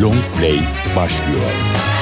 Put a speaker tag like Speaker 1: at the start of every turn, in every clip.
Speaker 1: Long Play başlıyor.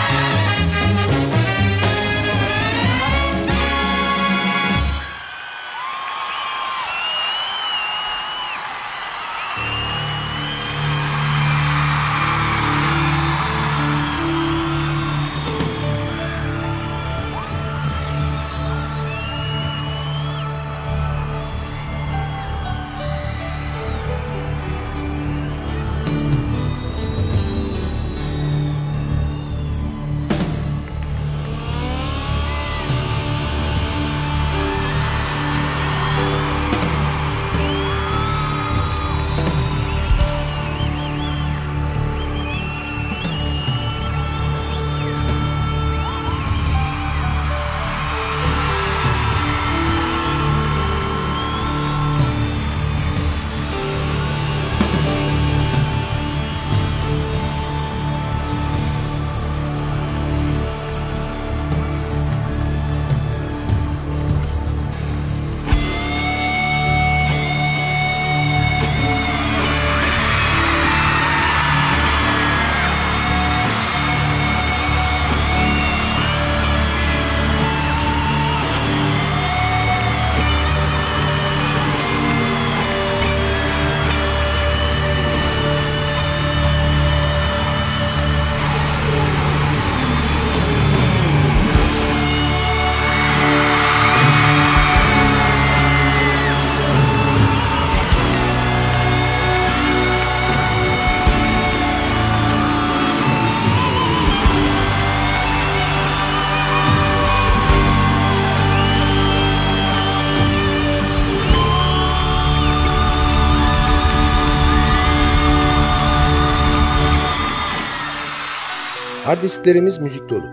Speaker 2: Disklerimiz müzik dolu.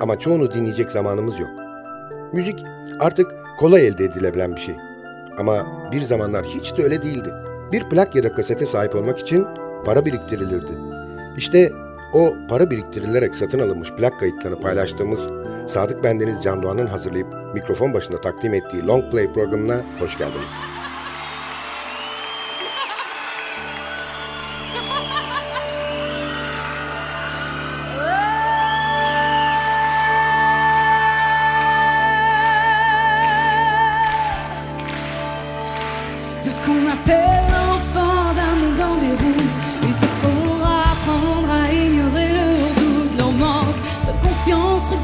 Speaker 2: Ama çoğunu dinleyecek zamanımız yok. Müzik artık kolay elde edilebilen bir şey. Ama bir zamanlar hiç de öyle değildi. Bir plak ya da kasete sahip olmak için para biriktirilirdi. İşte o para biriktirilerek satın alınmış plak kayıtlarını paylaştığımız Sadık Bendeniz Can Doğan'ın hazırlayıp mikrofon başında takdim ettiği Long Play programına hoş geldiniz.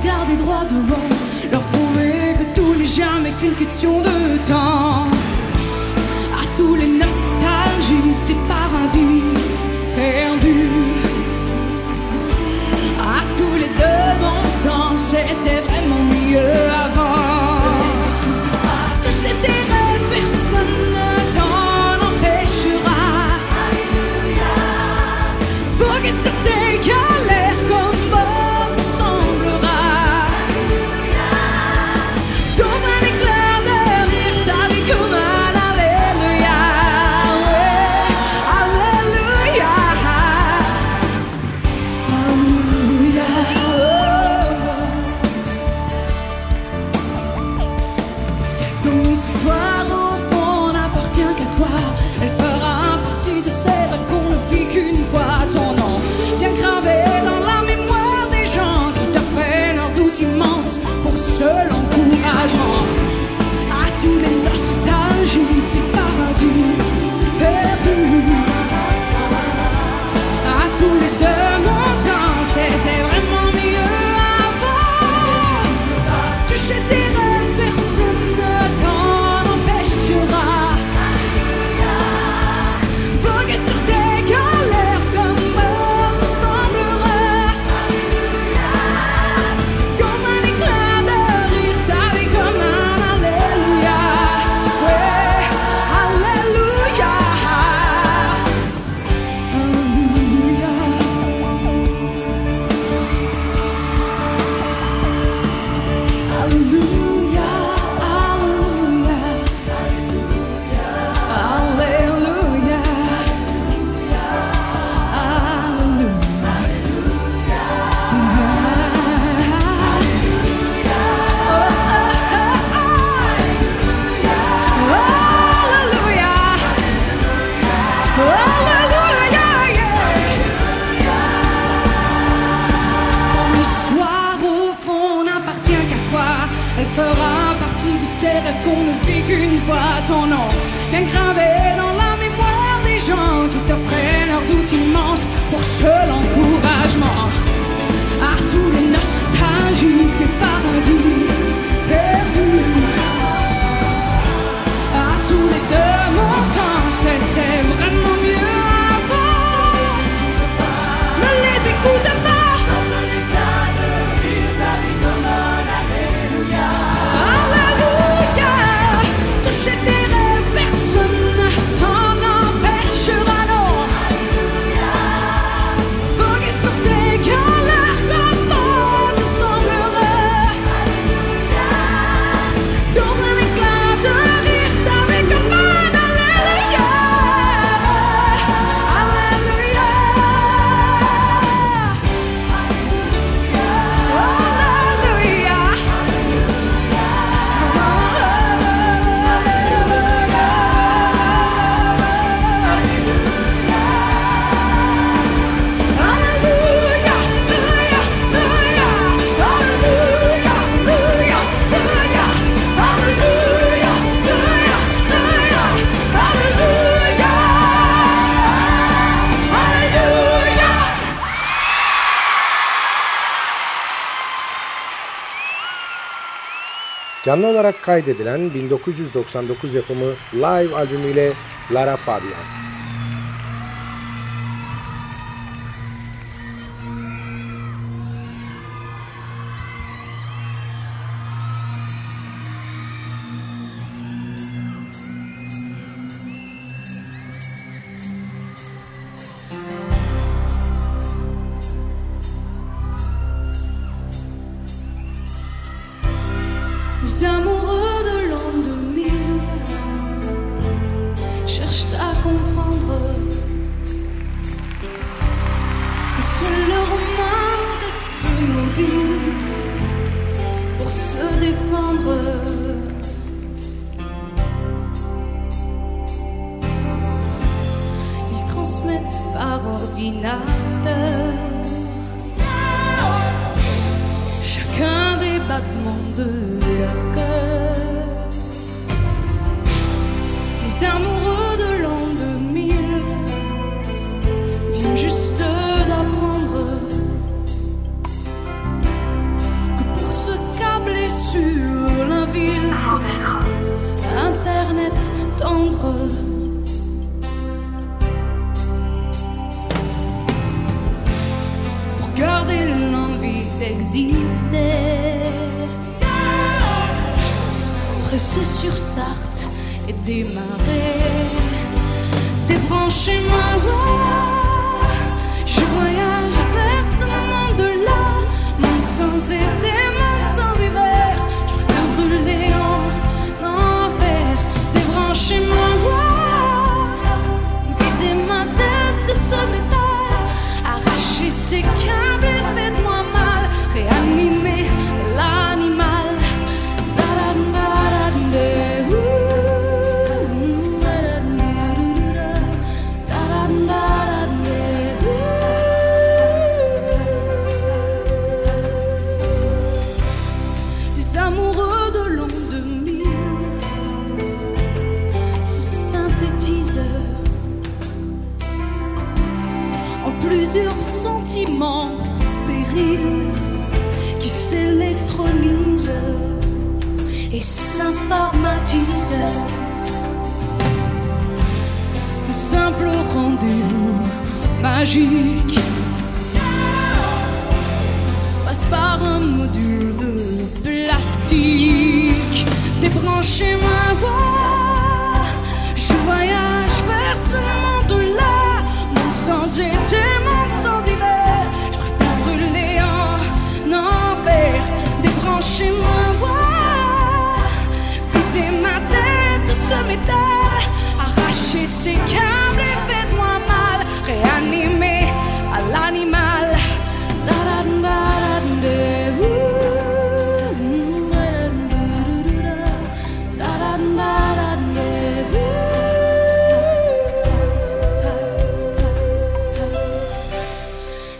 Speaker 3: Regarder droit devant, leur prouver que tout n'est jamais qu'une question de temps. Canlı olarak kaydedilen 1999 yapımı live albümüyle Lara Fabian.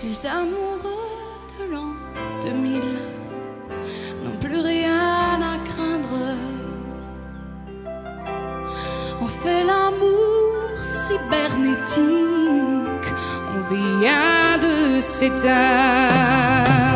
Speaker 4: Les amoureux de l'an 2000 n'ont plus rien à craindre.
Speaker 3: On fait l'amour cybernétique, on vient de s'éteindre.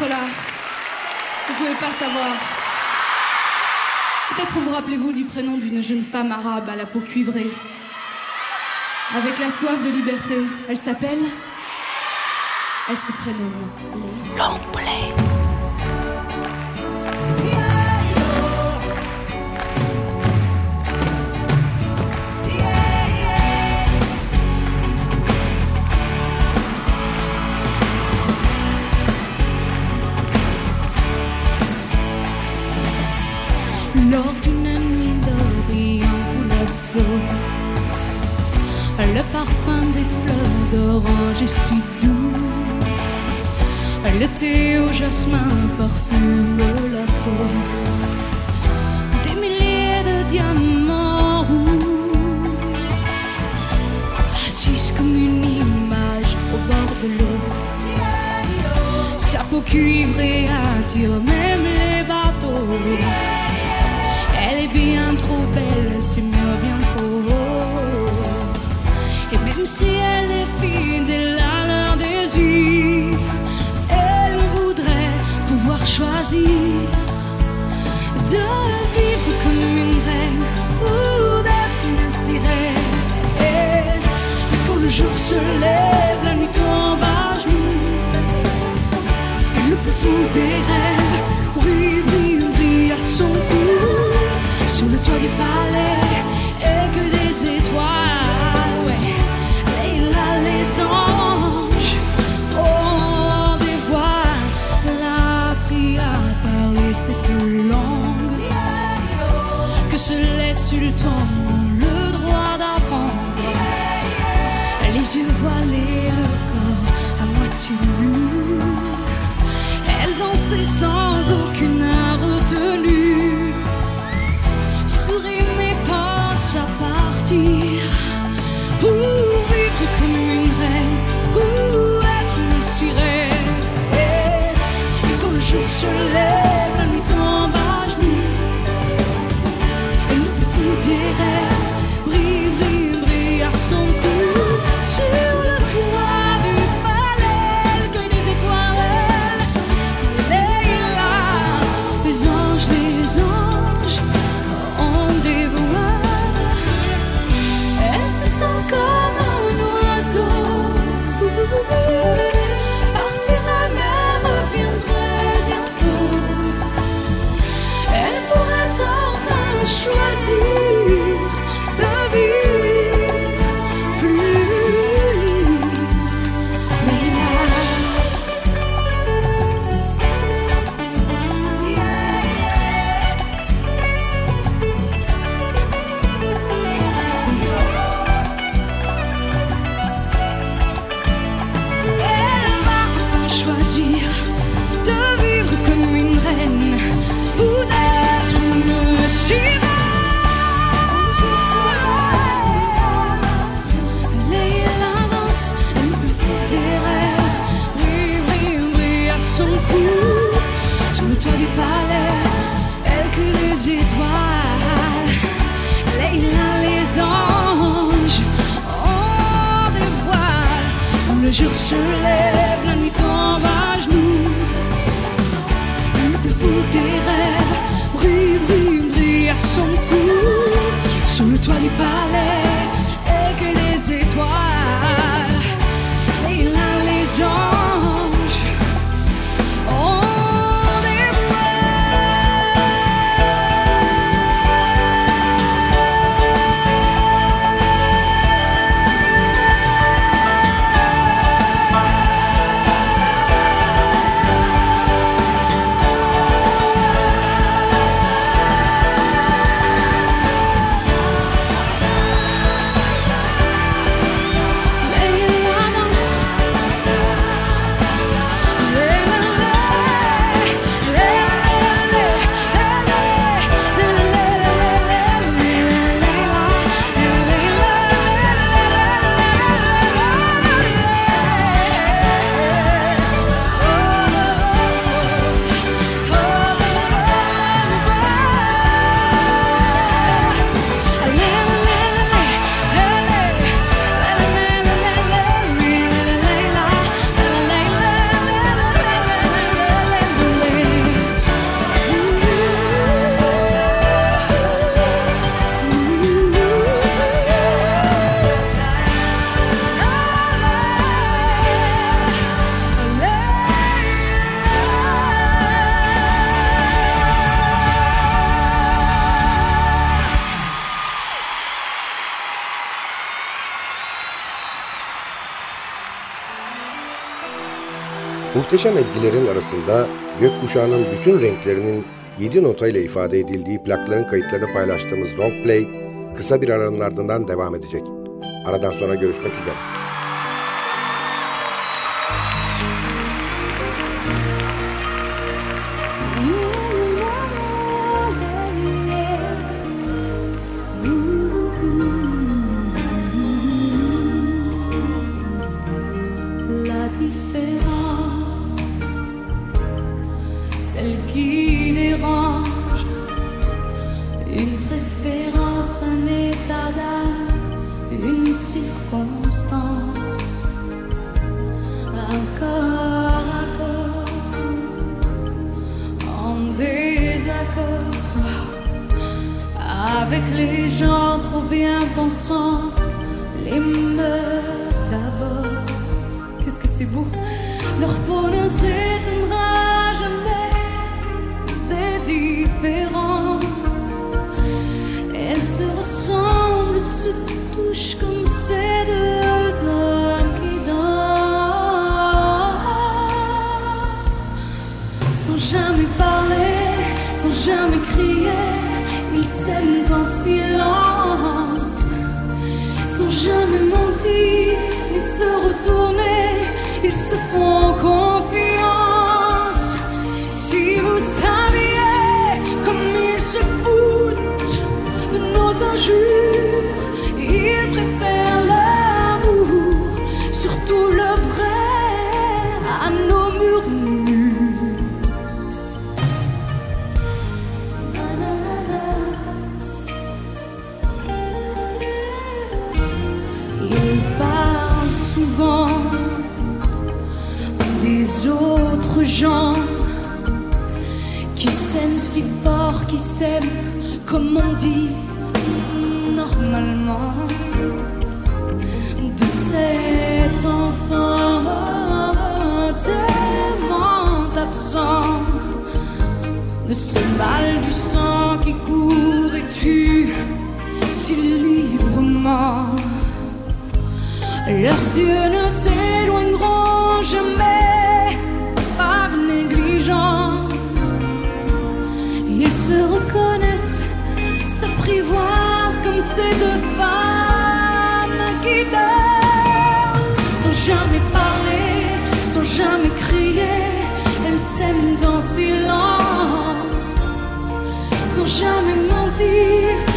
Speaker 3: D'être là Vous pouvez pas savoir. Peut-être vous rappelez-vous du prénom d'une jeune femme arabe à la peau cuivrée. Avec la soif de liberté. Elle s'appelle Elle se prénomme. Des fleurs d'orange est si doux. Le thé au jasmin parfume la peau. Des milliers de diamants roux, assise comme une image au bord de l'eau. Sa peau cuivrée attire même les bateaux. Elle est bien trop belle, c'est mieux bien Et si elle est fidèle à leur désir, elle voudrait pouvoir choisir de vivre comme une reine ou d'être une sirène. Et quand le jour se lève, la nuit tombe à genoux. Le plus fou des rêves brille, brille, à son cou Sur le toit du palais
Speaker 2: Muhteşem ezgilerin arasında gökkuşağının bütün renklerinin 7 notayla ifade edildiği plakların kayıtlarını paylaştığımız Long Play kısa bir aranın ardından devam edecek. Aradan sonra görüşmek üzere.
Speaker 3: Il préfère l'amour sur tout le vrai à nos murmures. Il parlent souvent des autres gens qui s'aiment si fort, qui s'aiment comme moi. ce mal du sang qui court et tue si librement. Leurs yeux ne s'éloigneront jamais par négligence. Ils se reconnaissent, s'apprivoisent comme ces deux femmes qui dansent sans jamais parler, sans jamais crier. Elles s'aiment dans silence. jamais mentir.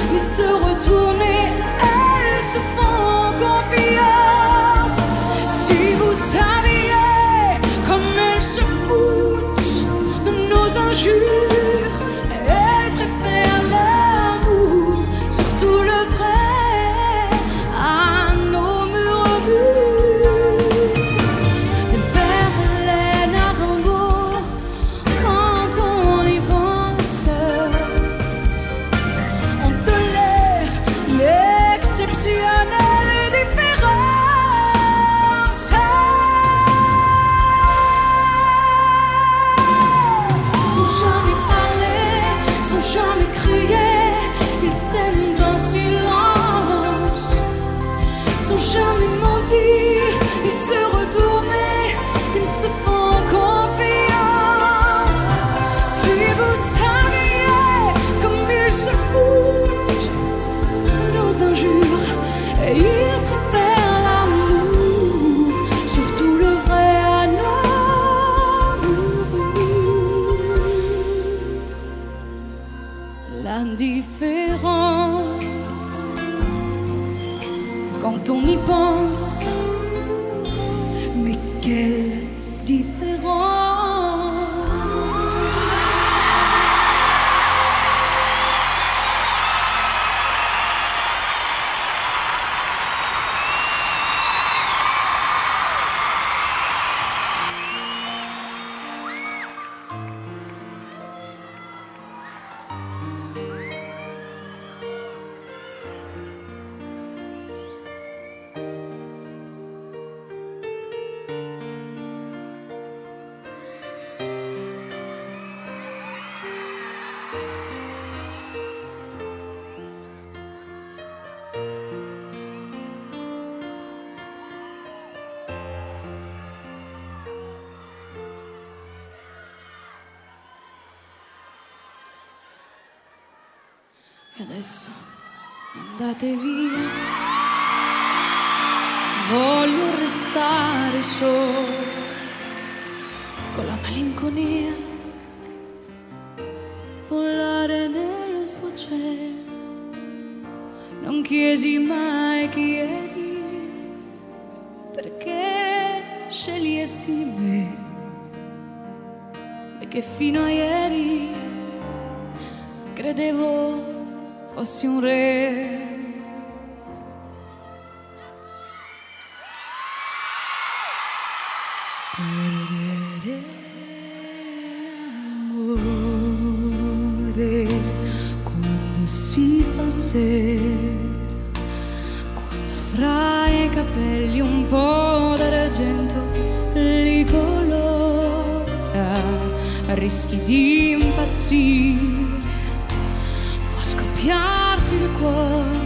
Speaker 3: Adesso andate via. Voglio restare solo con la malinconia, volare nello suo cielo. Non chiesi mai chi eri, perché scegliesti me. E che fino a ieri credevo fossi un re. Perdere l'amore quando si fa sera, quando fra i capelli un po' d'argento li colora, rischi di impazzire scoppiarti il cuore,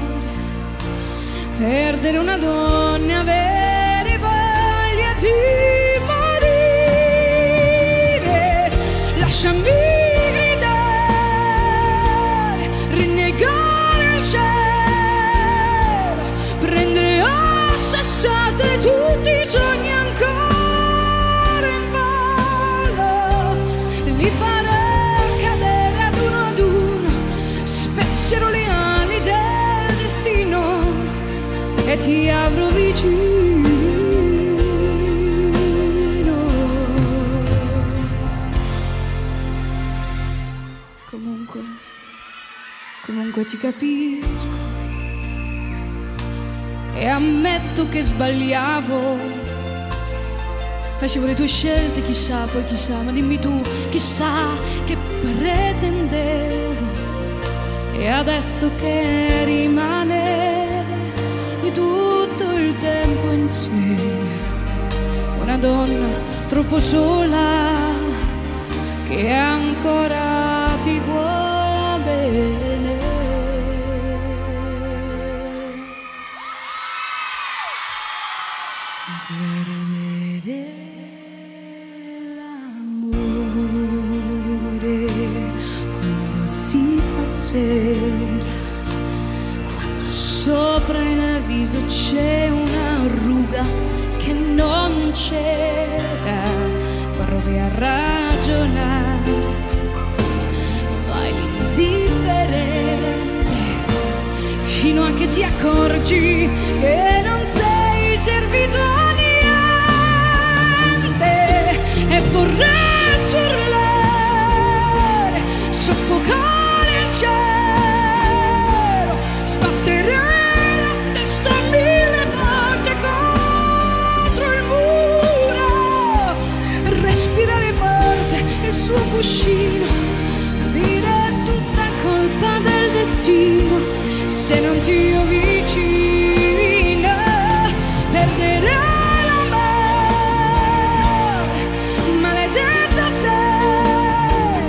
Speaker 3: perdere una donna e avere voglia di morire. Lasciami avrò vicino. Comunque, comunque ti capisco e ammetto che sbagliavo. Facevo le tue scelte, chissà, poi chissà, ma dimmi tu, chissà che pretendevo. E adesso che rimane tempo insieme, una donna troppo sola che ancora ti vuole c'era, provi a ragionare, fai l'indifferente fino a che ti accorgi che non sei servito a niente. E vorresti urlare, soffocare cuscino, dire tutta colpa del destino. Se non ti ho vicino perderò l'amore. Maledetta sera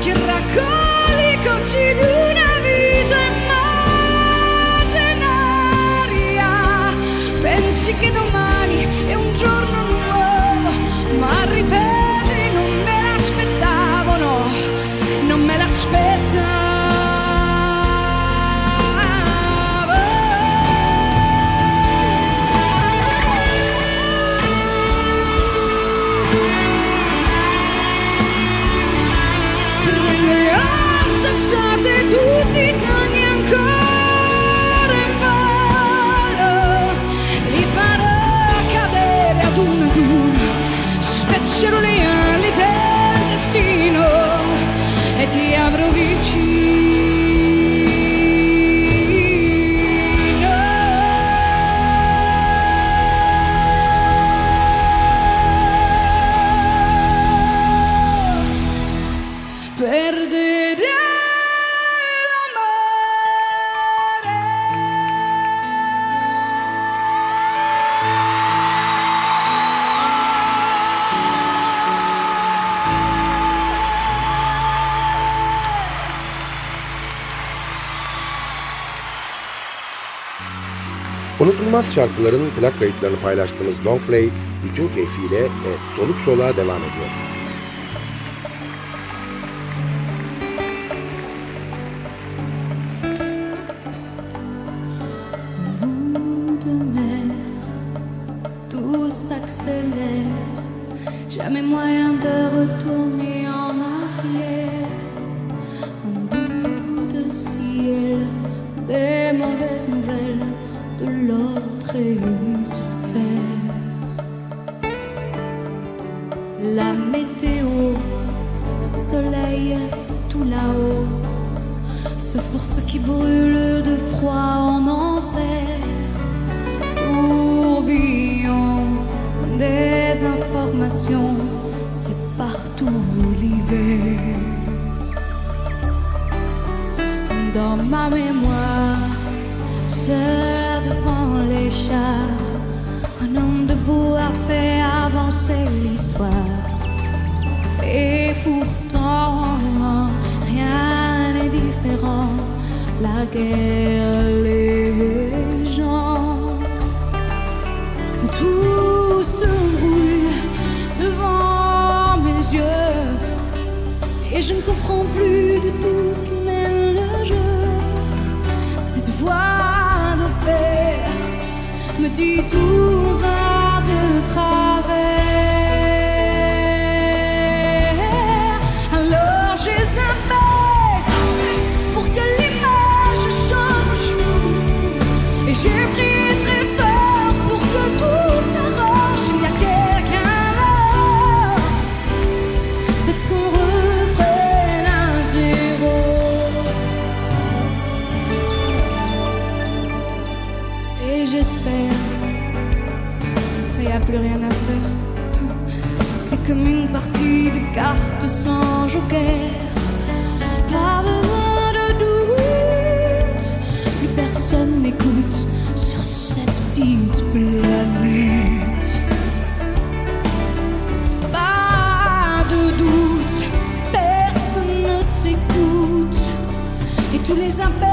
Speaker 3: che raccoglie i conci di una vita pensi che domani
Speaker 2: Saz şarkılarının plak kayıtlarını paylaştığımız Long bütün keyfiyle ve soluk soluğa devam ediyor.
Speaker 3: comme une partie de cartes sans joker. Pas besoin de doute, plus personne n'écoute sur cette petite planète. Pas de doute, personne ne s'écoute et tous les impairs.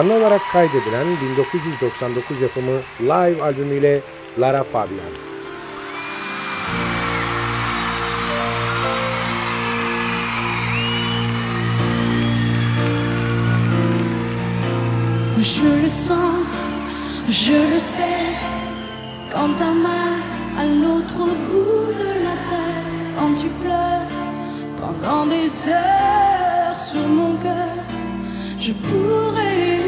Speaker 2: Canlı olarak kaydedilen 1999 yapımı Live albümüyle Lara Fabian.
Speaker 3: Je le sens, je le sais, quand t'as mal à l'autre bout de la terre, quand tu pleures pendant des heures sur mon cœur, je pourrais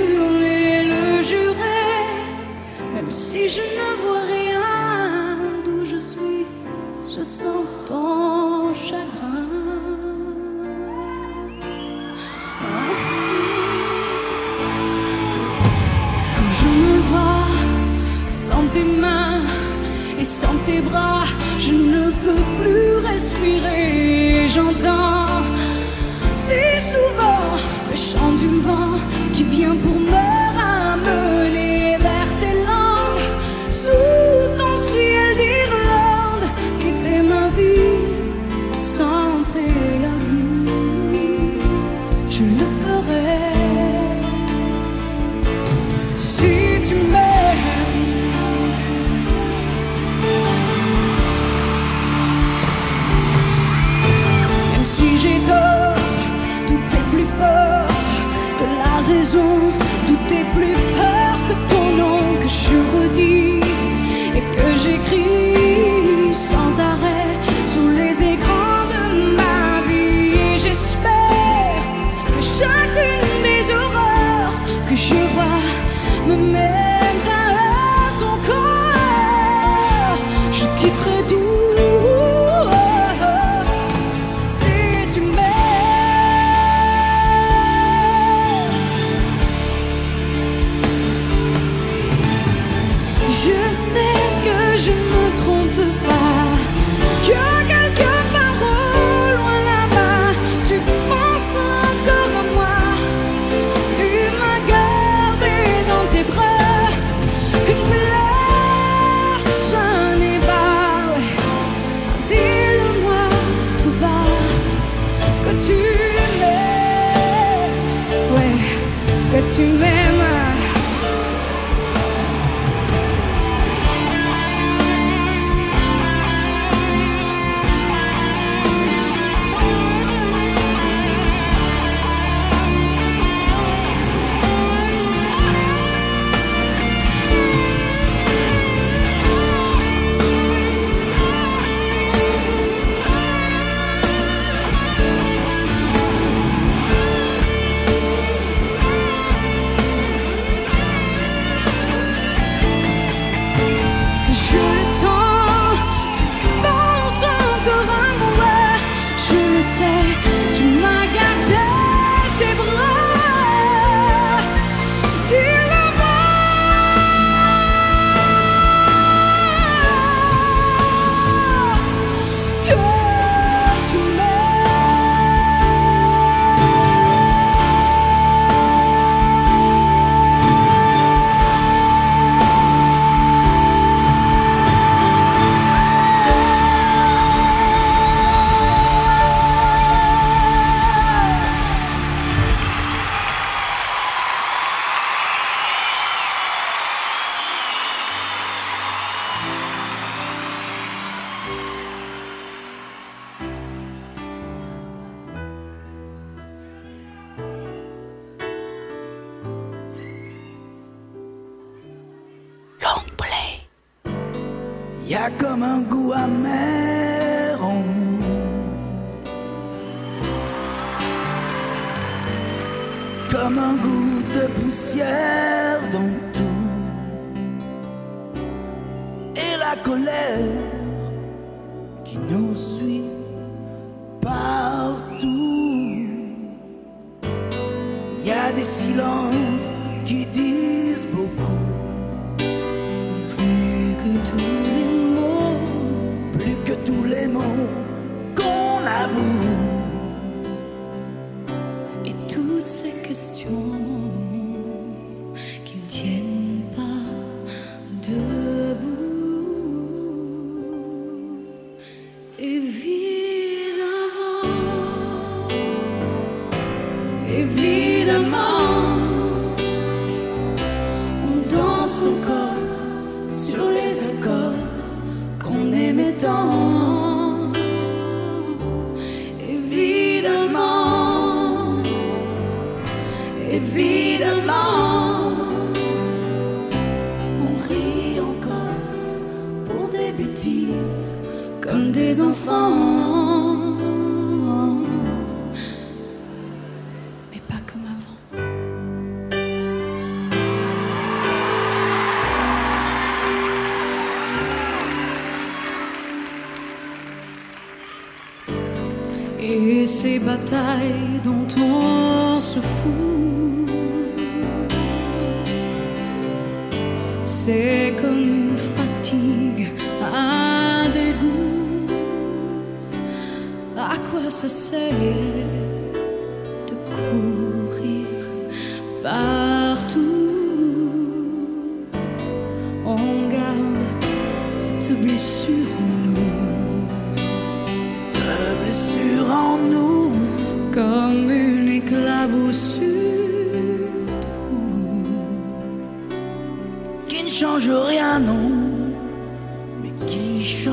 Speaker 3: vi ne
Speaker 5: change rien, non, mais qui change?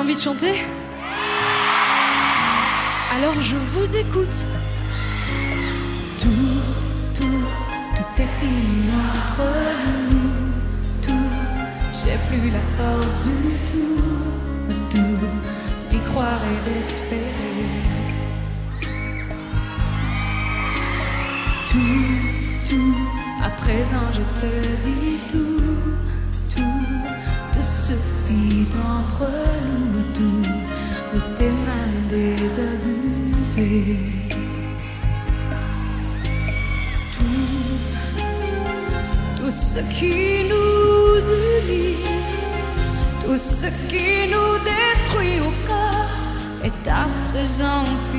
Speaker 3: Envie de chanter? Alors je vous écoute. Tout, tout, tout est fini entre nous. Tout, j'ai plus la force du tout. Tout, d'y croire et d'espérer. Tout, tout, à présent je te dis cause I'm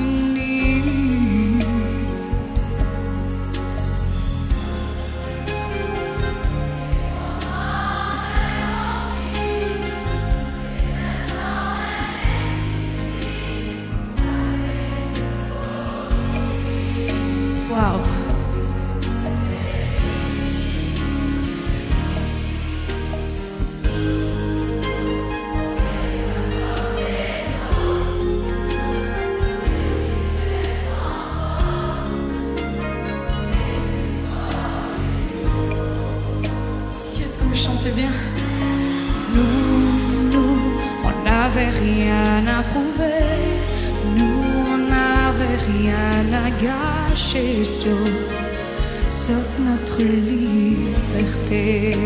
Speaker 3: On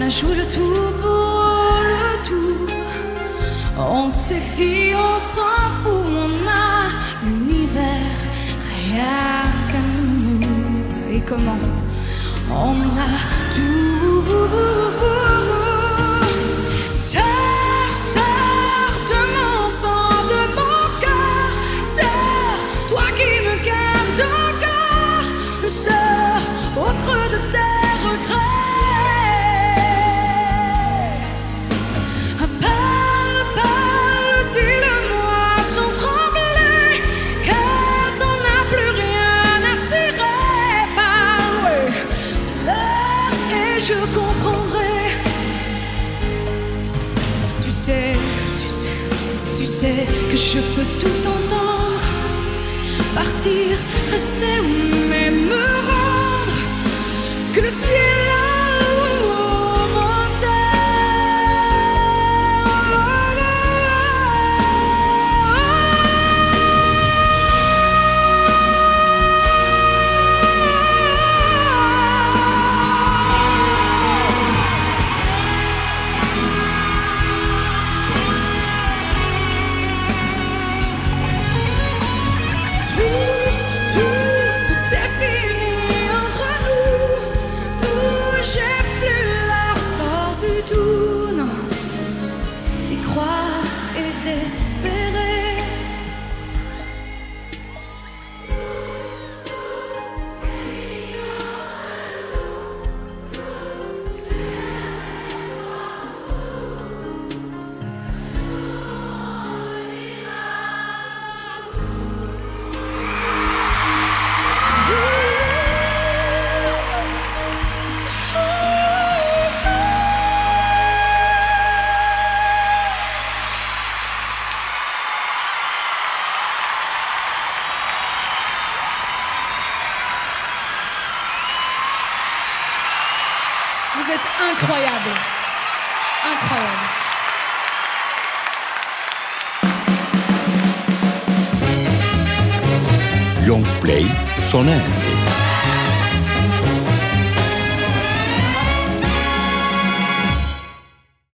Speaker 3: a joué le tout pour le tout. On s'est dit, on s'en fout. comment on a tout. Je peux tout entendre, partir, rester ou même me rendre. Que le ciel